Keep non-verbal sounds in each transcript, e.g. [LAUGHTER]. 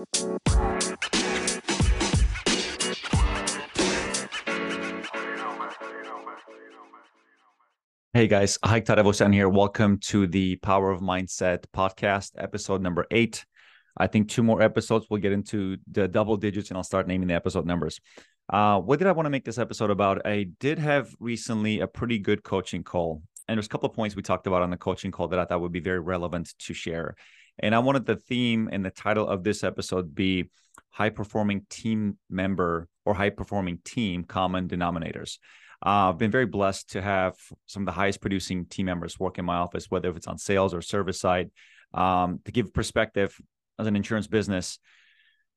Hey guys, Hayk Tadavosyan here. Welcome to the Power of Mindset podcast, episode number eight. I think two more episodes, we'll get into the double digits and I'll start naming the episode numbers. Uh, what did I want to make this episode about? I did have recently a pretty good coaching call. And there's a couple of points we talked about on the coaching call that I thought would be very relevant to share. And I wanted the theme and the title of this episode be high performing team member or high performing team common denominators. Uh, I've been very blessed to have some of the highest producing team members work in my office, whether if it's on sales or service side. Um, to give perspective, as an insurance business,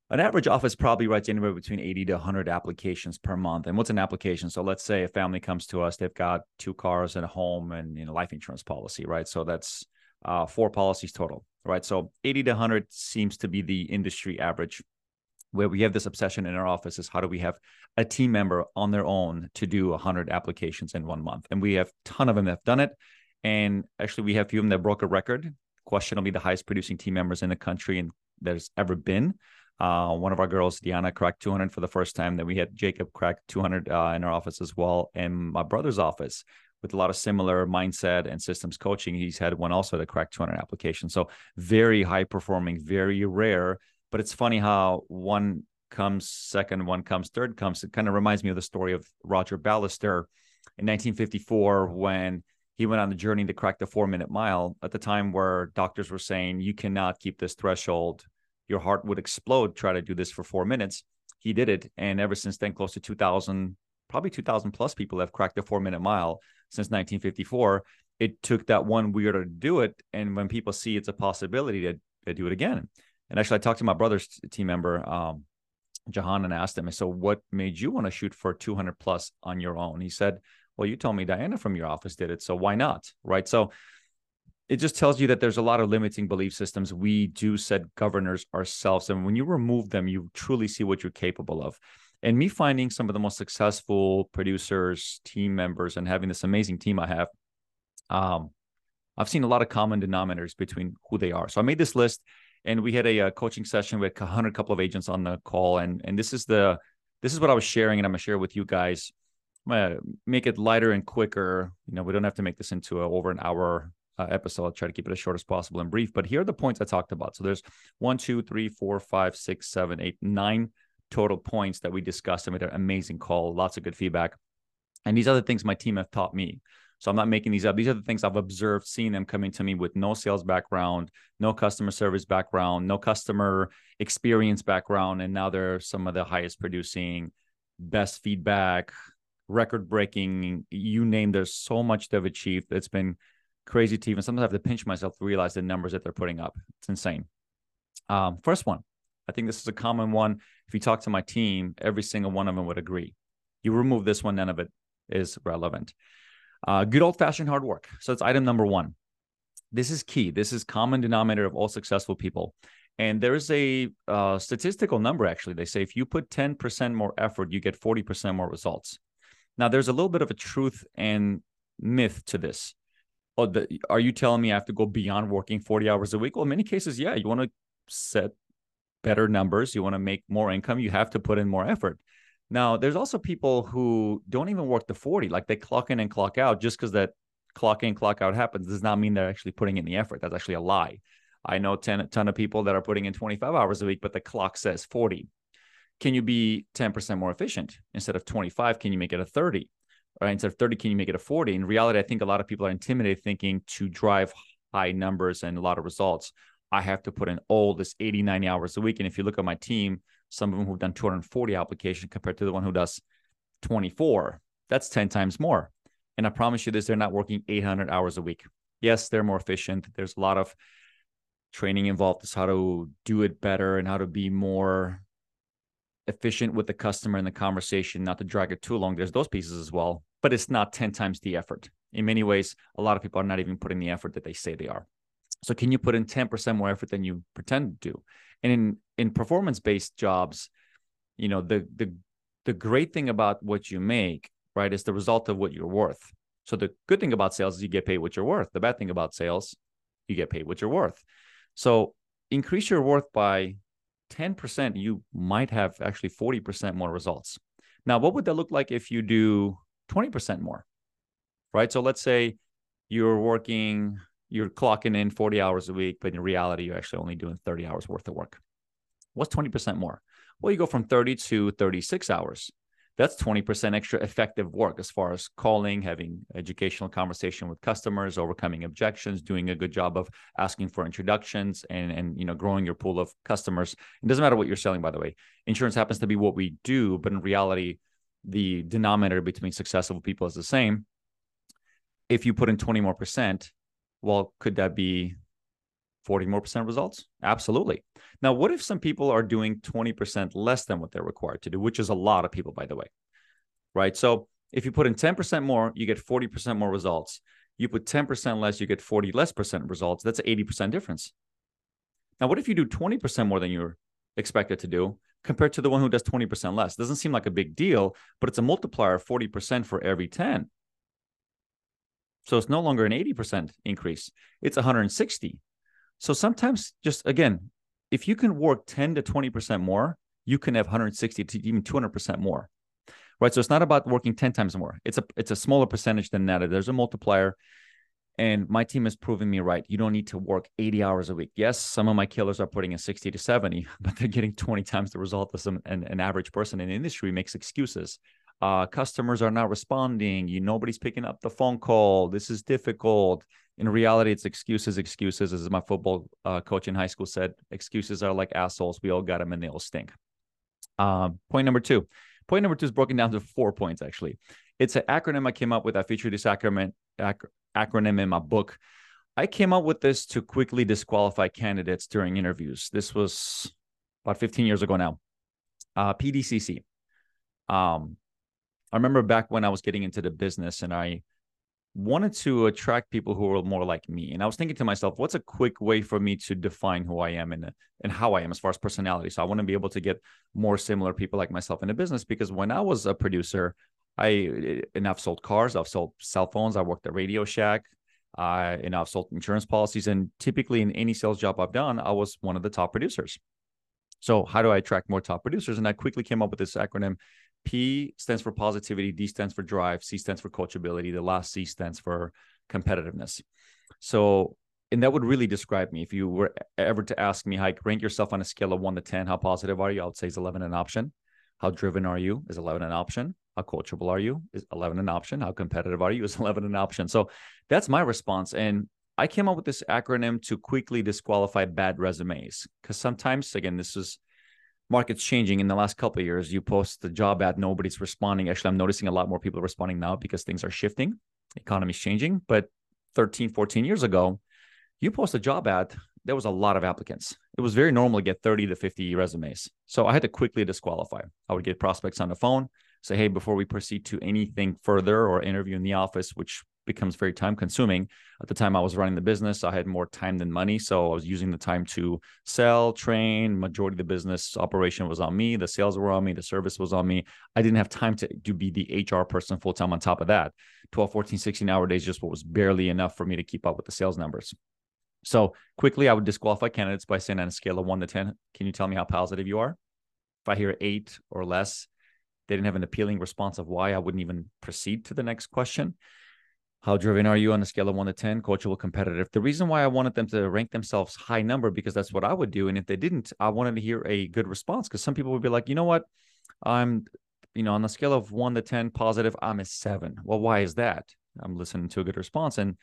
an average office probably writes anywhere between 80 to 100 applications per month. And what's an application? So let's say a family comes to us, they've got two cars and a home and you know life insurance policy, right? So that's uh, four policies total, right? So 80 to 100 seems to be the industry average. Where we have this obsession in our office is how do we have a team member on their own to do 100 applications in one month? And we have a ton of them that have done it. And actually, we have a few of them that broke a record questionably the highest producing team members in the country and there's ever been. Uh, one of our girls, Diana, cracked 200 for the first time. Then we had Jacob crack 200 uh, in our office as well. And my brother's office, with a lot of similar mindset and systems coaching, he's had one also to crack 200 applications. So very high performing, very rare. But it's funny how one comes second, one comes third comes. It kind of reminds me of the story of Roger Bannister in 1954 when he went on the journey to crack the four minute mile at the time where doctors were saying you cannot keep this threshold your heart would explode try to do this for four minutes he did it and ever since then close to 2000 probably 2000 plus people have cracked the four minute mile since 1954 it took that one weirdo to do it and when people see it's a possibility to, to do it again and actually i talked to my brother's team member um, jahan and asked him so what made you want to shoot for 200 plus on your own he said well, you told me Diana from your office did it. So why not? Right. So it just tells you that there's a lot of limiting belief systems. We do set governors ourselves. And when you remove them, you truly see what you're capable of. And me finding some of the most successful producers, team members, and having this amazing team I have, um, I've seen a lot of common denominators between who they are. So I made this list and we had a, a coaching session with a hundred couple of agents on the call. And, and this is the, this is what I was sharing and I'm gonna share with you guys make it lighter and quicker. You know, we don't have to make this into a, over an hour uh, episode. I'll try to keep it as short as possible and brief. But here are the points I talked about. So there's one, two, three, four, five, six, seven, eight, nine total points that we discussed. I made an amazing call, lots of good feedback. And these are the things my team have taught me. So I'm not making these up. These are the things I've observed, seeing them coming to me with no sales background, no customer service background, no customer experience background. And now they're some of the highest producing, best feedback, record breaking, you name there's so much they've achieved. It's been crazy to even sometimes I have to pinch myself to realize the numbers that they're putting up. It's insane. Um, first one, I think this is a common one. If you talk to my team, every single one of them would agree. You remove this one, none of it is relevant. Uh, good old fashioned hard work. So it's item number one. This is key. This is common denominator of all successful people. And there's a uh, statistical number actually. They say if you put 10% more effort, you get 40% more results. Now, there's a little bit of a truth and myth to this. Oh, the, are you telling me I have to go beyond working 40 hours a week? Well, in many cases, yeah. You want to set better numbers, you want to make more income, you have to put in more effort. Now, there's also people who don't even work the 40, like they clock in and clock out just because that clock in, clock out happens does not mean they're actually putting in the effort. That's actually a lie. I know 10, a ton of people that are putting in 25 hours a week, but the clock says 40 can you be 10% more efficient instead of 25 can you make it a 30 right instead of 30 can you make it a 40 in reality i think a lot of people are intimidated thinking to drive high numbers and a lot of results i have to put in all this 80 90 hours a week and if you look at my team some of them who've done 240 applications compared to the one who does 24 that's 10 times more and i promise you this they're not working 800 hours a week yes they're more efficient there's a lot of training involved is how to do it better and how to be more efficient with the customer in the conversation, not to drag it too long. There's those pieces as well, but it's not 10 times the effort. In many ways, a lot of people are not even putting the effort that they say they are. So can you put in 10% more effort than you pretend to do? And in in performance-based jobs, you know, the the the great thing about what you make, right, is the result of what you're worth. So the good thing about sales is you get paid what you're worth. The bad thing about sales, you get paid what you're worth. So increase your worth by 10%, you might have actually 40% more results. Now, what would that look like if you do 20% more? Right. So let's say you're working, you're clocking in 40 hours a week, but in reality, you're actually only doing 30 hours worth of work. What's 20% more? Well, you go from 30 to 36 hours that's 20% extra effective work as far as calling, having educational conversation with customers, overcoming objections, doing a good job of asking for introductions and and you know growing your pool of customers. It doesn't matter what you're selling by the way. Insurance happens to be what we do, but in reality the denominator between successful people is the same. If you put in 20 more percent, well, could that be 40 more percent results? Absolutely. Now, what if some people are doing 20% less than what they're required to do, which is a lot of people, by the way, right? So if you put in 10% more, you get 40% more results. You put 10% less, you get 40 less percent results. That's an 80% difference. Now, what if you do 20% more than you're expected to do compared to the one who does 20% less? Doesn't seem like a big deal, but it's a multiplier of 40% for every 10. So it's no longer an 80% increase, it's 160. So sometimes just again, if you can work 10 to 20% more, you can have 160 to even 200% more. Right? So it's not about working 10 times more. It's a it's a smaller percentage than that. There's a multiplier and my team has proven me right. You don't need to work 80 hours a week. Yes, some of my killers are putting in 60 to 70, [LAUGHS] but they're getting 20 times the result of some an, an average person in the industry makes excuses. Uh, customers are not responding. You nobody's picking up the phone call. This is difficult in reality, it's excuses, excuses. As my football uh, coach in high school said, excuses are like assholes. We all got them and they all stink. Um, point number two. Point number two is broken down to four points, actually. It's an acronym I came up with. I featured this acronym, ac- acronym in my book. I came up with this to quickly disqualify candidates during interviews. This was about 15 years ago now. Uh, PDCC. Um, I remember back when I was getting into the business and I wanted to attract people who were more like me. And I was thinking to myself, what's a quick way for me to define who I am and, and how I am as far as personality? So I want to be able to get more similar people like myself in the business because when I was a producer, I and I've sold cars, I've sold cell phones, I worked at Radio Shack, uh, and I've sold insurance policies. And typically in any sales job I've done, I was one of the top producers. So how do I attract more top producers? And I quickly came up with this acronym P stands for positivity, D stands for drive, C stands for coachability, the last C stands for competitiveness. So, and that would really describe me. If you were ever to ask me, Hayk, rank yourself on a scale of one to 10, how positive are you? I would say is 11 an option. How driven are you? Is 11 an option. How coachable are you? Is 11 an option. How competitive are you? Is [LAUGHS] 11 an option. So that's my response. And I came up with this acronym to quickly disqualify bad resumes because sometimes, again, this is market's changing in the last couple of years. You post the job ad, nobody's responding. Actually, I'm noticing a lot more people responding now because things are shifting, economy's changing. But 13, 14 years ago, you post a job ad, there was a lot of applicants. It was very normal to get 30 to 50 resumes. So I had to quickly disqualify. I would get prospects on the phone, say, hey, before we proceed to anything further or interview in the office, which becomes very time consuming. At the time I was running the business, I had more time than money. So I was using the time to sell, train. Majority of the business operation was on me. The sales were on me. The service was on me. I didn't have time to, to be the HR person full time on top of that. 12, 14, 16 hour days just was barely enough for me to keep up with the sales numbers. So quickly, I would disqualify candidates by saying on a scale of one to 10, can you tell me how positive you are? If I hear eight or less, they didn't have an appealing response of why I wouldn't even proceed to the next question. How driven are you on a scale of one to 10? Coachable, competitive. The reason why I wanted them to rank themselves high number because that's what I would do. And if they didn't, I wanted to hear a good response because some people would be like, you know what? I'm, you know, on the scale of one to 10 positive, I'm a seven. Well, why is that? I'm listening to a good response. And,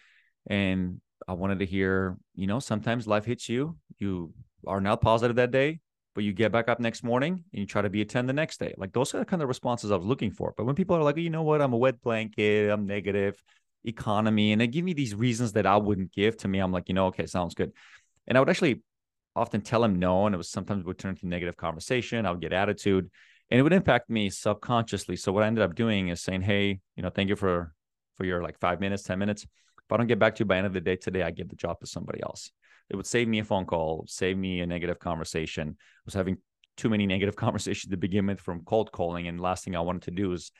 and I wanted to hear, you know, sometimes life hits you. You are not positive that day, but you get back up next morning and you try to be a 10 the next day. Like those are the kind of responses I was looking for. But when people are like, you know what, I'm a wet blanket, I'm negative, economy and they give me these reasons that I wouldn't give to me. I'm like, you know, okay, sounds good. And I would actually often tell him no. And it was sometimes would turn into negative conversation. I would get attitude and it would impact me subconsciously. So what I ended up doing is saying, Hey, you know, thank you for, for your like five minutes, 10 minutes. If I don't get back to you by end of the day today, I give the job to somebody else. It would save me a phone call, save me a negative conversation. I was having too many [LAUGHS] negative conversations to begin with from cold calling. And last thing I wanted to do is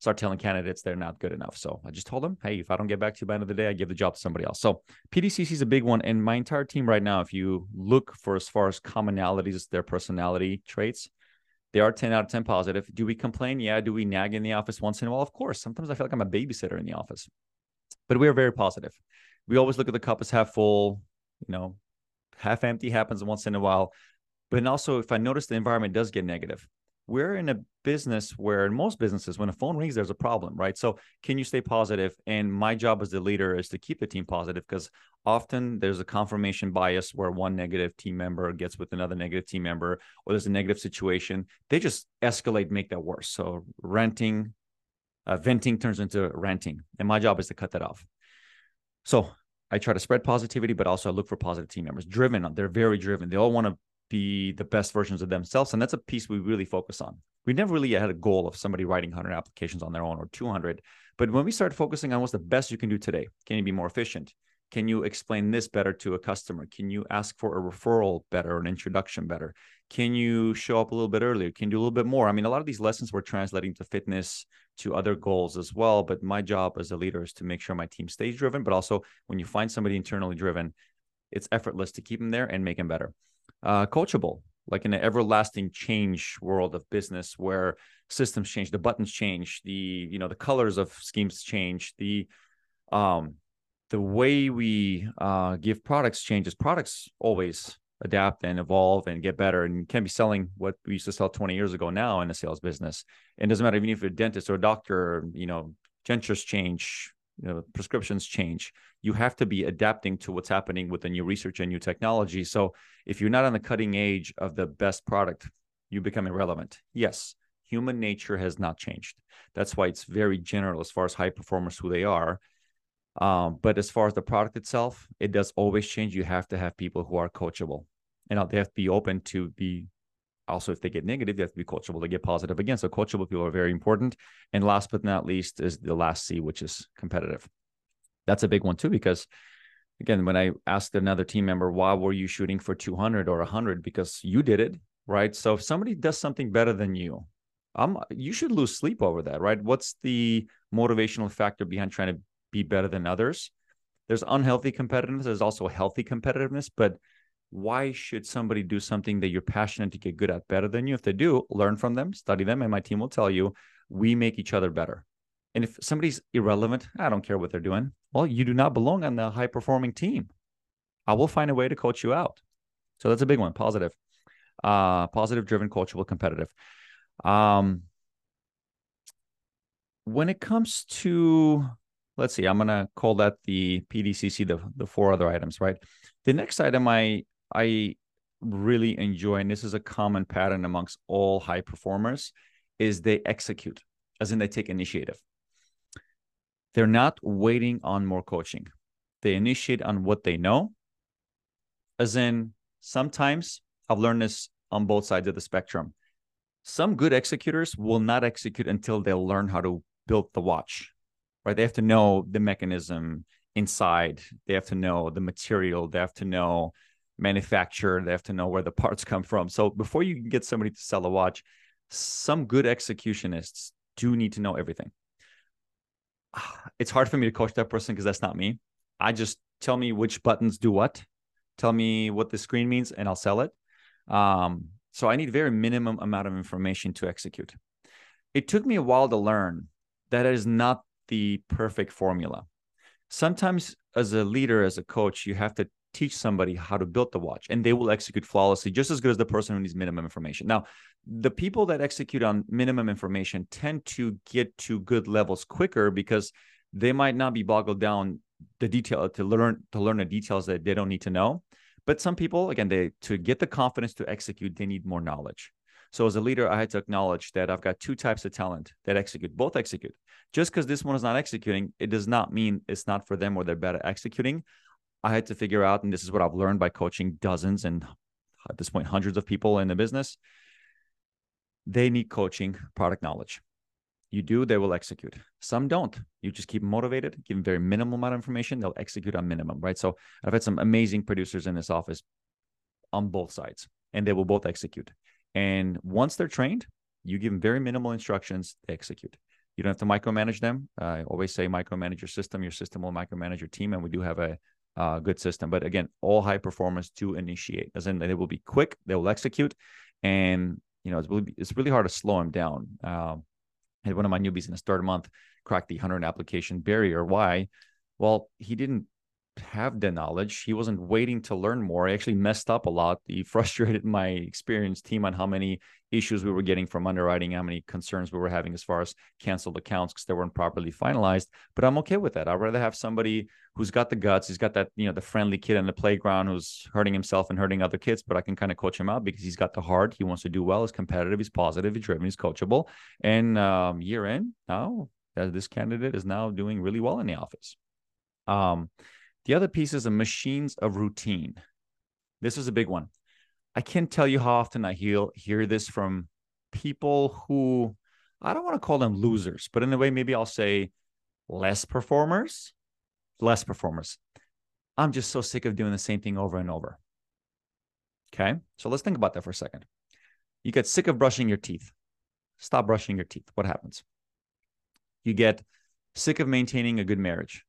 start telling candidates they're not good enough. So I just told them, hey, if I don't get back to you by the end of the day, I give the job to somebody else. So PDCC is a big one. And my entire team right now, if you look for as far as commonalities, their personality traits, they are 10 out of 10 positive. Do we complain? Yeah. Do we nag in the office once in a while? Of course. Sometimes I feel like I'm a babysitter in the office, but we are very positive. We always look at the cup as half full, you know, half empty happens once in a while. But also, if I notice the environment does get negative, we're in a business where in most businesses when a phone rings there's a problem right? So can you stay positive? And my job as the leader is to keep the team positive because often there's a confirmation bias where one negative team member gets with another negative team member or there's a negative situation. They just escalate make that worse. So renting uh, venting turns into ranting and my job is to cut that off. So I try to spread positivity, but also I look for positive team members. Driven, they're very driven. They all want to be the best versions of themselves. And that's a piece we really focus on. We never really had a goal of somebody writing 100 applications on their own or 200. But when we start focusing on what's the best you can do today, can you be more efficient? Can you explain this better to a customer? Can you ask for a referral better, an introduction better? Can you show up a little bit earlier? Can you do a little bit more? I mean, a lot of these lessons we're translating to fitness, to other goals as well. But my job as a leader is to make sure my team stays driven. But also, when you find somebody internally driven, it's effortless to keep them there and make them better uh, coachable, like in an everlasting change world of business where systems change, the buttons change, the you know the colors of schemes change, the um the way we uh, give products changes. Products always adapt and evolve and get better and can be selling what we used to sell 20 years ago now in the sales business. And it doesn't matter even if you're a dentist or a doctor, you know, dentures change, you know, prescriptions change. You have to be adapting to what's happening with the new research and new technology. So if you're not on the cutting edge of the best product, you become irrelevant. Yes, human nature has not changed. That's why it's very general as far as high performers who they are. Um, but as far as the product itself, it does always change. You have to have people who are coachable, and they have to be open to be also if they get negative, they have to be coachable to get positive again. So coachable people are very important. And last but not least is the last C, which is competitive. That's a big one too, because again, when I asked another team member, why were you shooting for 200 or 100? Because you did it, right? So if somebody does something better than you, um, you should lose sleep over that, right? What's the motivational factor behind trying to be better than others? There's unhealthy competitiveness. There's also healthy competitiveness, but why should somebody do something that you're passionate to get good at better than you? If they do, learn from them, study them, and my team will tell you we make each other better. And if somebody's irrelevant, I don't care what they're doing. Well, you do not belong on the high performing team. I will find a way to coach you out. So that's a big one. Positive, uh, positive, driven, coachable, competitive. Um, when it comes to, let's see, I'm gonna call that the PDCC, the the four other items, right? The next item I I really enjoy, and this is a common pattern amongst all high performers, is they execute, as in they take initiative. They're not waiting on more coaching. They initiate on what they know, as in sometimes I've learned this on both sides of the spectrum. Some good executors will not execute until they learn how to build the watch, right? They have to know the mechanism inside. They have to know the material. They have to know manufacturer. They have to know where the parts come from. So before you can get somebody to sell a watch, some good executionists do need to know everything. [SIGHS] It's hard for me to coach that person because that's not me. I just tell me which buttons do what, tell me what the screen means, and I'll sell it. Um, so I need very minimum amount of information to execute. It took me a while to learn that is not the perfect formula. Sometimes, as a leader, as a coach, you have to teach somebody how to build the watch and they will execute flawlessly just as good as the person who needs minimum information. Now the people that execute on minimum information tend to get to good levels quicker because they might not be boggled down the detail to learn to learn the details that they don't need to know. But some people again they to get the confidence to execute they need more knowledge. So as a leader i had to acknowledge that i've got two types of talent that execute both execute. Just because this one is not executing it does not mean it's not for them or they're at executing I had to figure out, and this is what I've learned by coaching dozens and at this point hundreds of people in the business. They need coaching, product knowledge. You do, they will execute. Some don't. You just keep them motivated, give them very minimal amount of information, they'll execute on minimum, right? So I've had some amazing producers in this office on both sides, and they will both execute. And once they're trained, you give them very minimal instructions, they execute. You don't have to micromanage them. I always say micromanage your system. Your system will micromanage your team, and we do have a uh, good system. But again, all high performers to initiate, as in they will be quick, they will execute, and you know it's really it's really hard to slow them down. Um, I had one of my newbies in the his third month crack the 100 application barrier. Why? Well, he didn't have the knowledge. He wasn't waiting to learn more. He actually messed up a lot. He [LAUGHS] frustrated my experienced team on how many issues we were getting from underwriting, how many concerns we were having as far as canceled accounts because they weren't properly finalized. But I'm okay with that. I'd rather have somebody who's got the guts. He's got that, you know, the friendly kid in the playground who's hurting himself and hurting other kids, but I can kind of coach him out because he's got the heart. He wants to do well. He's competitive. He's positive. He's driven. He's coachable. And um, year in, now this candidate is now doing really well in the office. Um, the other piece is the machines of routine. This is a big one. I can't tell you how often I hear, hear this from people who I don't want to call them losers, but in a way, maybe I'll say less performers, less performers. I'm just so sick of doing the same thing over and over. Okay. So let's think about that for a second. You get sick of brushing your teeth. Stop brushing your teeth. What happens? You get sick of maintaining a good marriage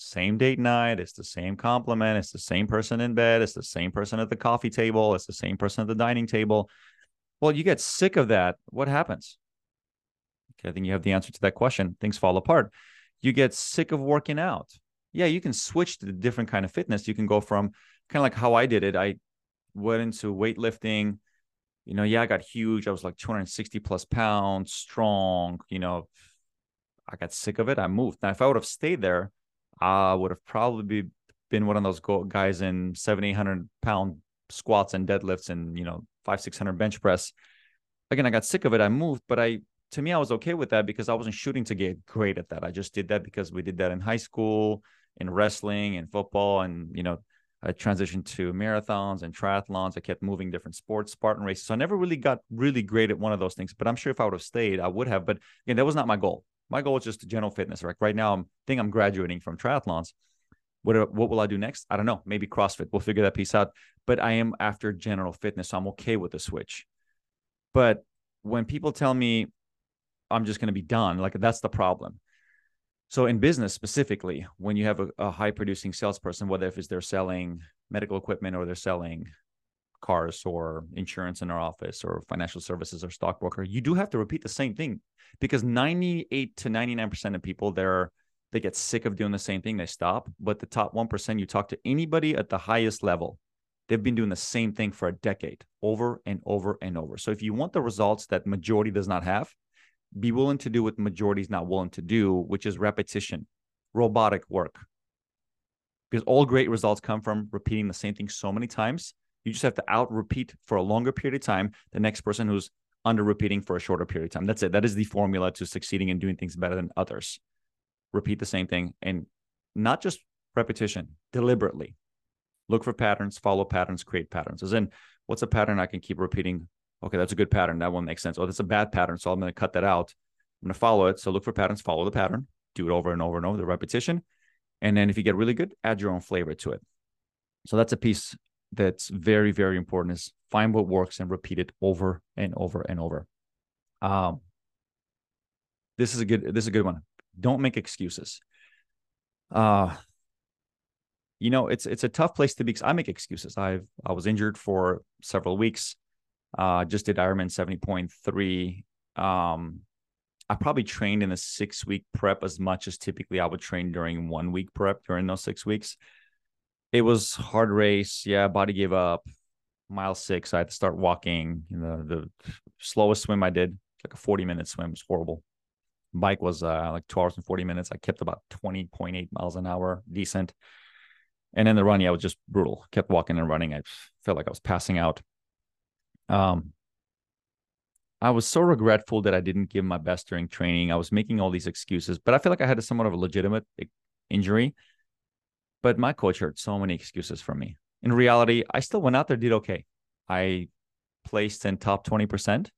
same date night. It's the same compliment. It's the same person in bed. It's the same person at the coffee table. It's the same person at the dining table. Well, you get sick of that. What happens? Okay, I think you have the answer to that question. Things fall apart. You get sick of working out. Yeah, you can switch to a different kind of fitness. You can go from kind of like how I did it. I went into weightlifting. You know, yeah, I got huge. I was like 260 plus pounds, strong. You know, I got sick of it. I moved. Now, if I would have stayed there, I would have probably been one of those guys in seven, 800 pound squats and deadlifts and, you know, five, 600 bench press. Again, I got sick of it. I moved, but I, to me, I was okay with that because I wasn't shooting to get great at that. I just did that because we did that in high school, in wrestling, and football, and, you know, I transitioned to marathons and triathlons. I kept moving different sports, Spartan races. So I never really got really great at one of those things. But I'm sure if I would have stayed, I would have. But again, that was not my goal my goal is just general fitness. Right, right now, I'm think I'm graduating from triathlons. What uh, what will I do next? I don't know. Maybe CrossFit. We'll figure that piece out. But I am after general fitness, so I'm okay with the switch. But when people tell me I'm just going to be done, like that's the problem. So in business specifically, when you have a, a high producing salesperson, whether if it's they're selling medical equipment or they're selling cars or insurance in our office or financial services or stockbroker, you do have to repeat the same thing because 98 to 99% of people there they get sick of doing the same thing, they stop. But the top 1%, you talk to anybody at the highest level, they've been doing the same thing for a decade over and over and over. So if you want the results that majority does not have, be willing to do what majority is not willing to do, which is repetition, robotic work. Because all great results come from repeating the same thing so many times you just have to out repeat for a longer period of time the next person who's under repeating for a shorter period of time. That's it. That is the formula to succeeding and doing things better than others. Repeat the same thing and not just repetition, deliberately. Look for patterns, follow patterns, create patterns. As in, what's a pattern I can keep repeating? Okay, that's a good pattern. That one makes sense. Oh, that's a bad pattern. So I'm going to cut that out. I'm going to follow it. So look for patterns, follow the pattern, do it over and over and over, the repetition. And then if you get really good, add your own flavor to it. So that's a piece that's very very important is find what works and repeat it over and over and over. Um this is a good this is a good one. Don't make excuses. Uh you know it's it's a tough place to be because i make excuses. I've i was injured for several weeks. Uh just did ironman 70.3 um i probably trained in a six week prep as much as typically i would train during one week prep during those six weeks it was hard race. Yeah, body gave up. Mile six, I had to start walking. You know, the slowest swim I did, like a 40 minute swim, was horrible. Bike was uh, like two hours and 40 minutes. I kept about 20.8 miles an hour, decent. And then the run, yeah, it was just brutal. Kept walking and running. I felt like I was passing out. Um, I was so regretful that I didn't give my best during training. I was making all these excuses, but I feel like I had a somewhat of a legitimate injury but my coach heard so many excuses from me. In reality, I still went out there, did okay. I placed in top 20%,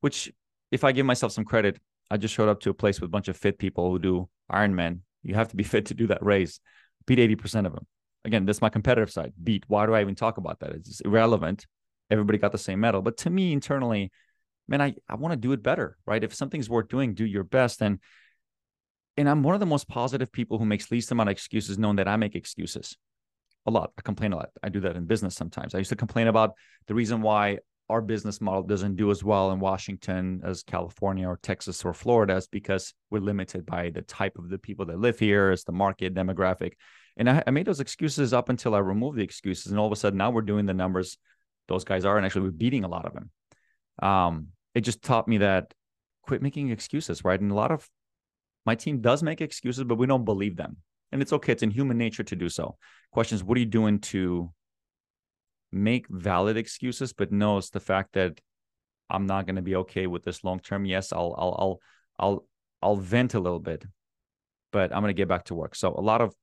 which if I give myself some credit, I just showed up to a place with a bunch of fit people who do Ironman. You have to be [LAUGHS] fit to do that race. Beat 80% of them. Again, that's my competitive side. Beat. Why do I even talk about that? It's irrelevant. Everybody got the same medal. But to me, internally, man, I, I want to do it better, right? If something's worth doing, do your best. And and I'm one of the most positive people who makes least amount of excuses, knowing that I make excuses a lot. I complain a lot. I do that in business sometimes. I used to complain about the reason why our business model doesn't do as well in Washington as California or Texas or Florida is because we're limited by the type of the people that live here, it's the market demographic. And I, I made those excuses up until I removed the excuses. And all of a sudden now we're doing the numbers those guys are. And actually we're beating a lot of them. Um, it just taught me that quit making excuses, right? And a lot of my team does make excuses, but we don't believe them. And it's okay. It's in human nature to do so. Questions, what are you doing to make valid excuses, but knows the fact that I'm not going to be okay with this long term. Yes, I'll I'll I'll I'll I'll vent a little bit, but I'm going to get back to work. So a lot of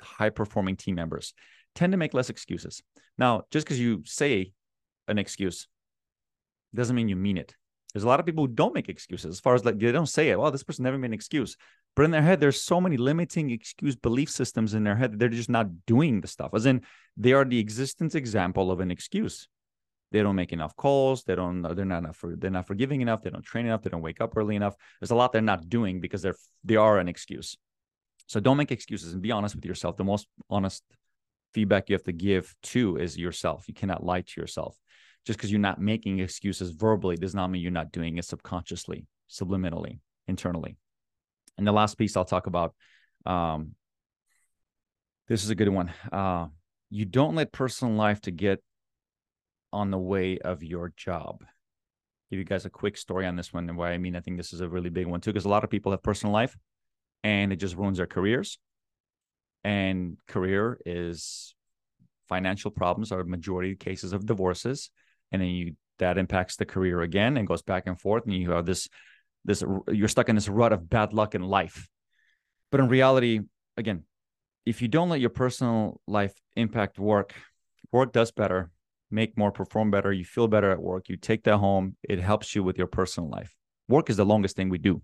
high performing team members tend to make less excuses. Now, just because you say an excuse doesn't mean you mean it. There's a lot of people who don't make excuses as far as like they don't say it. Well, this person never made an excuse. But in their head, there's so many limiting excuse belief systems in their head that they're just not doing the stuff. As in, they are the existence example of an excuse. They don't make enough calls. They don't. Uh, they're not enough. For, they're not forgiving enough. They don't train enough. They don't wake up early enough. There's a lot they're not doing because they're they are an excuse. So don't make excuses and be honest with yourself. The most honest feedback you have to give to is yourself. You cannot lie to yourself. Just because you're not making excuses verbally does not mean you're not doing it subconsciously, subliminally, internally. And the last piece I'll talk about, um, this is a good one. Uh, you don't let personal life to get on the way of your job. Give you guys a quick story on this one and why I mean I think this is a really big one too, because a lot of people have personal life and it just ruins their careers. And career is financial problems are majority cases of divorces, and then you that impacts the career again and goes back and forth, and you have this this you're stuck in this rut of bad luck in life. But in reality, again, if you don't let your personal life impact work, work does better, make more, perform better, you feel better at work, you take that home, it helps you with your personal life. Work is the longest thing we do.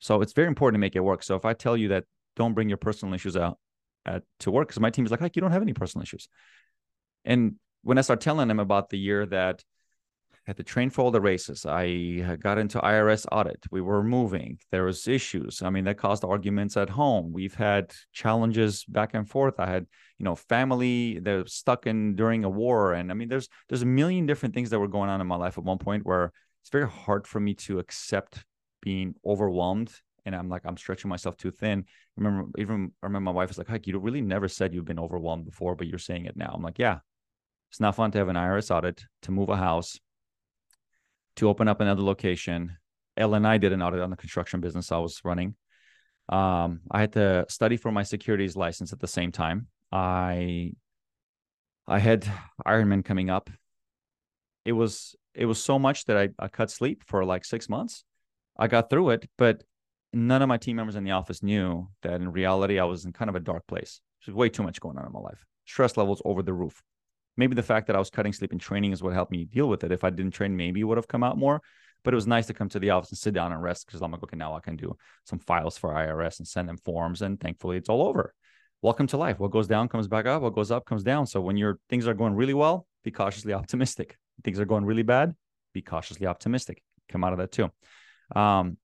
So it's very important to make it work. So if I tell you that don't bring your personal issues out at, to work, because my team is like, like, you don't have any personal issues. And when I start telling them about the year that had to train for all the races. I got into IRS audit. We were moving. There was issues. I mean, that caused arguments at home. We've had challenges back and forth. I had, you know, family that was stuck in during a war. And I mean, there's there's a million different things that were going on in my life at one point where it's very hard for me to accept being overwhelmed. And I'm like, I'm stretching myself too thin. Remember even I remember my wife was like, Hayk, you really never said you've been overwhelmed before, but you're saying it now. I'm like, yeah, it's not fun to have an IRS audit, to move a house, to open up another location. L&I did an audit on the construction business I was running. Um, I had to study for my securities license at the same time. I I had Ironman coming up. It was it was so much that I, I cut sleep for like six months. I got through it, but none of my team members in the office knew that in reality I was in kind of a dark place. There's way too much going on in my life. Stress levels over the roof maybe the fact that I was cutting sleep and training is what helped me deal with it. If I didn't train, maybe it would have come out more. But it was nice to come to the office and sit down and rest because I'm like, okay, now I can do some files for IRS and send them forms. And thankfully, it's all over. Welcome to life. What goes down comes back up. What goes up comes down. So when your things are going really well, be cautiously optimistic. Things are going really bad, be cautiously optimistic. Come out of that too. Um,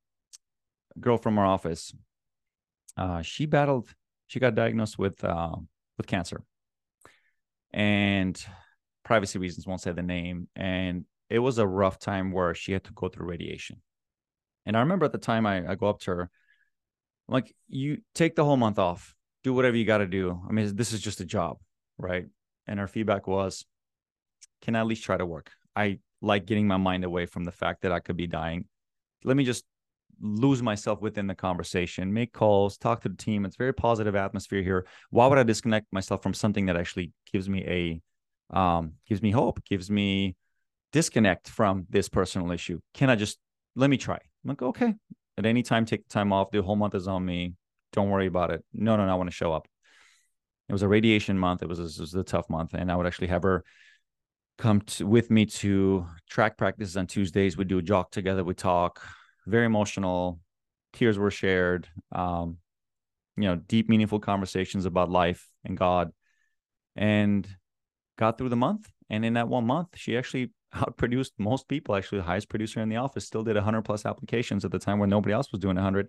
girl from our office, uh, she battled. She got diagnosed with uh, with cancer and privacy reasons won't say the name. And it was a rough time where she had to go through radiation. And I remember at the time I, I go up to her, I'm like, you take the whole month off, do whatever you got to do. I mean, this is just a job, right? And her feedback was, can I at least try to work? I like getting my mind away from the fact that I could be dying. Let me just lose myself within the conversation, make calls, talk to the team. It's very positive atmosphere here. Why would I disconnect myself from something that actually gives me a um, gives me hope, gives me disconnect from this personal issue? Can I just let me try? I'm like, okay, at any time, take the time off. The whole month is on me. Don't worry about it. No, no, no I want to show up. It was a radiation month. It was, it was a tough month, and I would actually have her come to, with me to track practices on Tuesdays. We'd do a jog together. We talk very emotional. Tears were shared. Um, you know, deep, meaningful conversations about life and God, and got through the month. And in that one month, she actually [LAUGHS] outproduced most people. Actually, the highest producer in the office still did 100 plus applications at the time when nobody else was doing 100.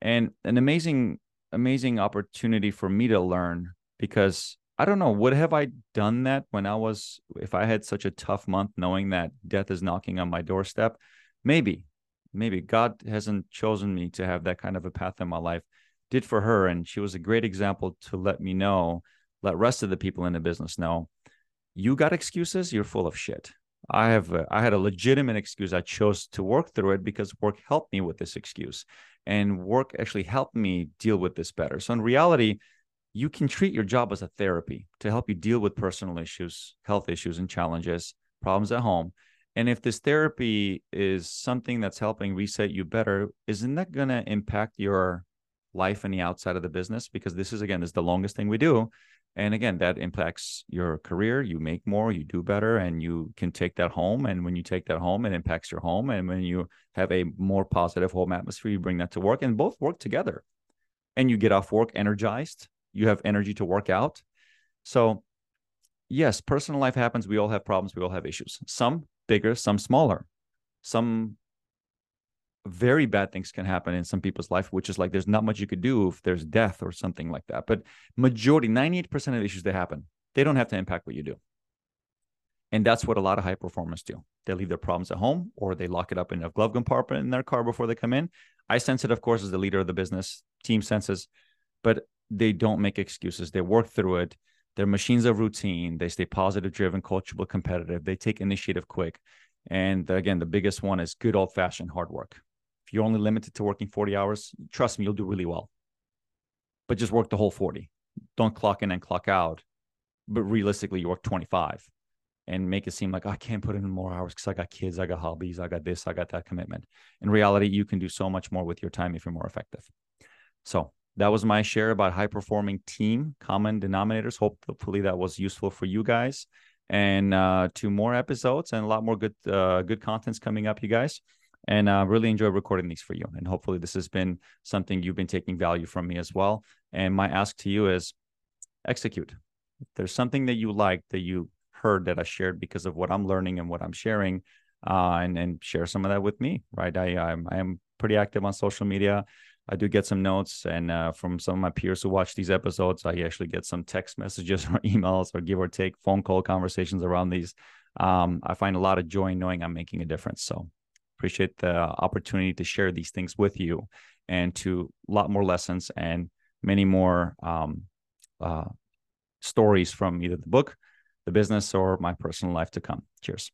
And an amazing, amazing opportunity for me to learn because I don't know, would have I done that when I was, if I had such a tough month knowing that death is knocking on my doorstep? Maybe, maybe God hasn't chosen me to have that kind of a path in my life. Did for her. And she was a great example to let me know, let rest of the people in the business know you got excuses, you're full of shit. I have a, I had a legitimate excuse. I chose to work through it because work helped me with this excuse, and work actually helped me deal with this better. So in reality, you can treat your job as a therapy to help you deal with personal issues, health issues, and challenges, problems at home. And if this therapy is something that's helping reset you better, isn't that going to impact your life and the outside of the business? Because this is, again, this is the longest thing we do. And again, that impacts your career. You make more, you do better, and you can take that home. And when you take that home, it impacts your home. And when you have a more positive home atmosphere, you bring that to work and both work together. And you get off work energized. You have energy to work out. So, yes, personal life happens. We all have problems. We all have issues. Some bigger, some smaller. Some very bad things can happen in some people's life, which is like there's not much you could do if there's death or something like that. But majority, 98% of issues that happen, they don't have to impact what you do. And that's what a lot of high performers do. They leave their problems at home or they lock it up in a glove compartment in their car before they come in. I sense it, of course, as the leader of the business, team senses, but they don't make excuses. They work through it. They're machines of routine. They stay positive, driven, coachable, competitive. They take initiative quick. And again, the biggest one is good old fashioned hard work. If you're only limited to working 40 hours, trust me, you'll do really well. But just work the whole 40. Don't clock in and clock out. But realistically, you work 25 and make it seem like I can't put in more hours because I got kids, I got hobbies, I got this, I got that commitment. In reality, you can do so much more with your time if you're more effective. So that was my share about high performing team common denominators. Hopefully that was useful for you guys. And uh, two more episodes and a lot more good uh, good contents coming up, you guys. And uh, really enjoy recording these for you. And hopefully this has been something you've been taking value from me as well. And my ask to you is execute. If there's something that you like that you heard that I shared because of what I'm learning and what I'm sharing, uh, and and share some of that with me. Right, I I'm, I am pretty active on social media. I do get some notes, and uh, from some of my peers who watch these episodes, I actually get some text [LAUGHS] messages or emails or give or take phone call conversations around these. Um, I find a lot of joy in knowing I'm making a difference. So appreciate the opportunity to share these things with you and to a lot more lessons and many more um, uh, stories from either the book, the business, or my personal life to come. Cheers.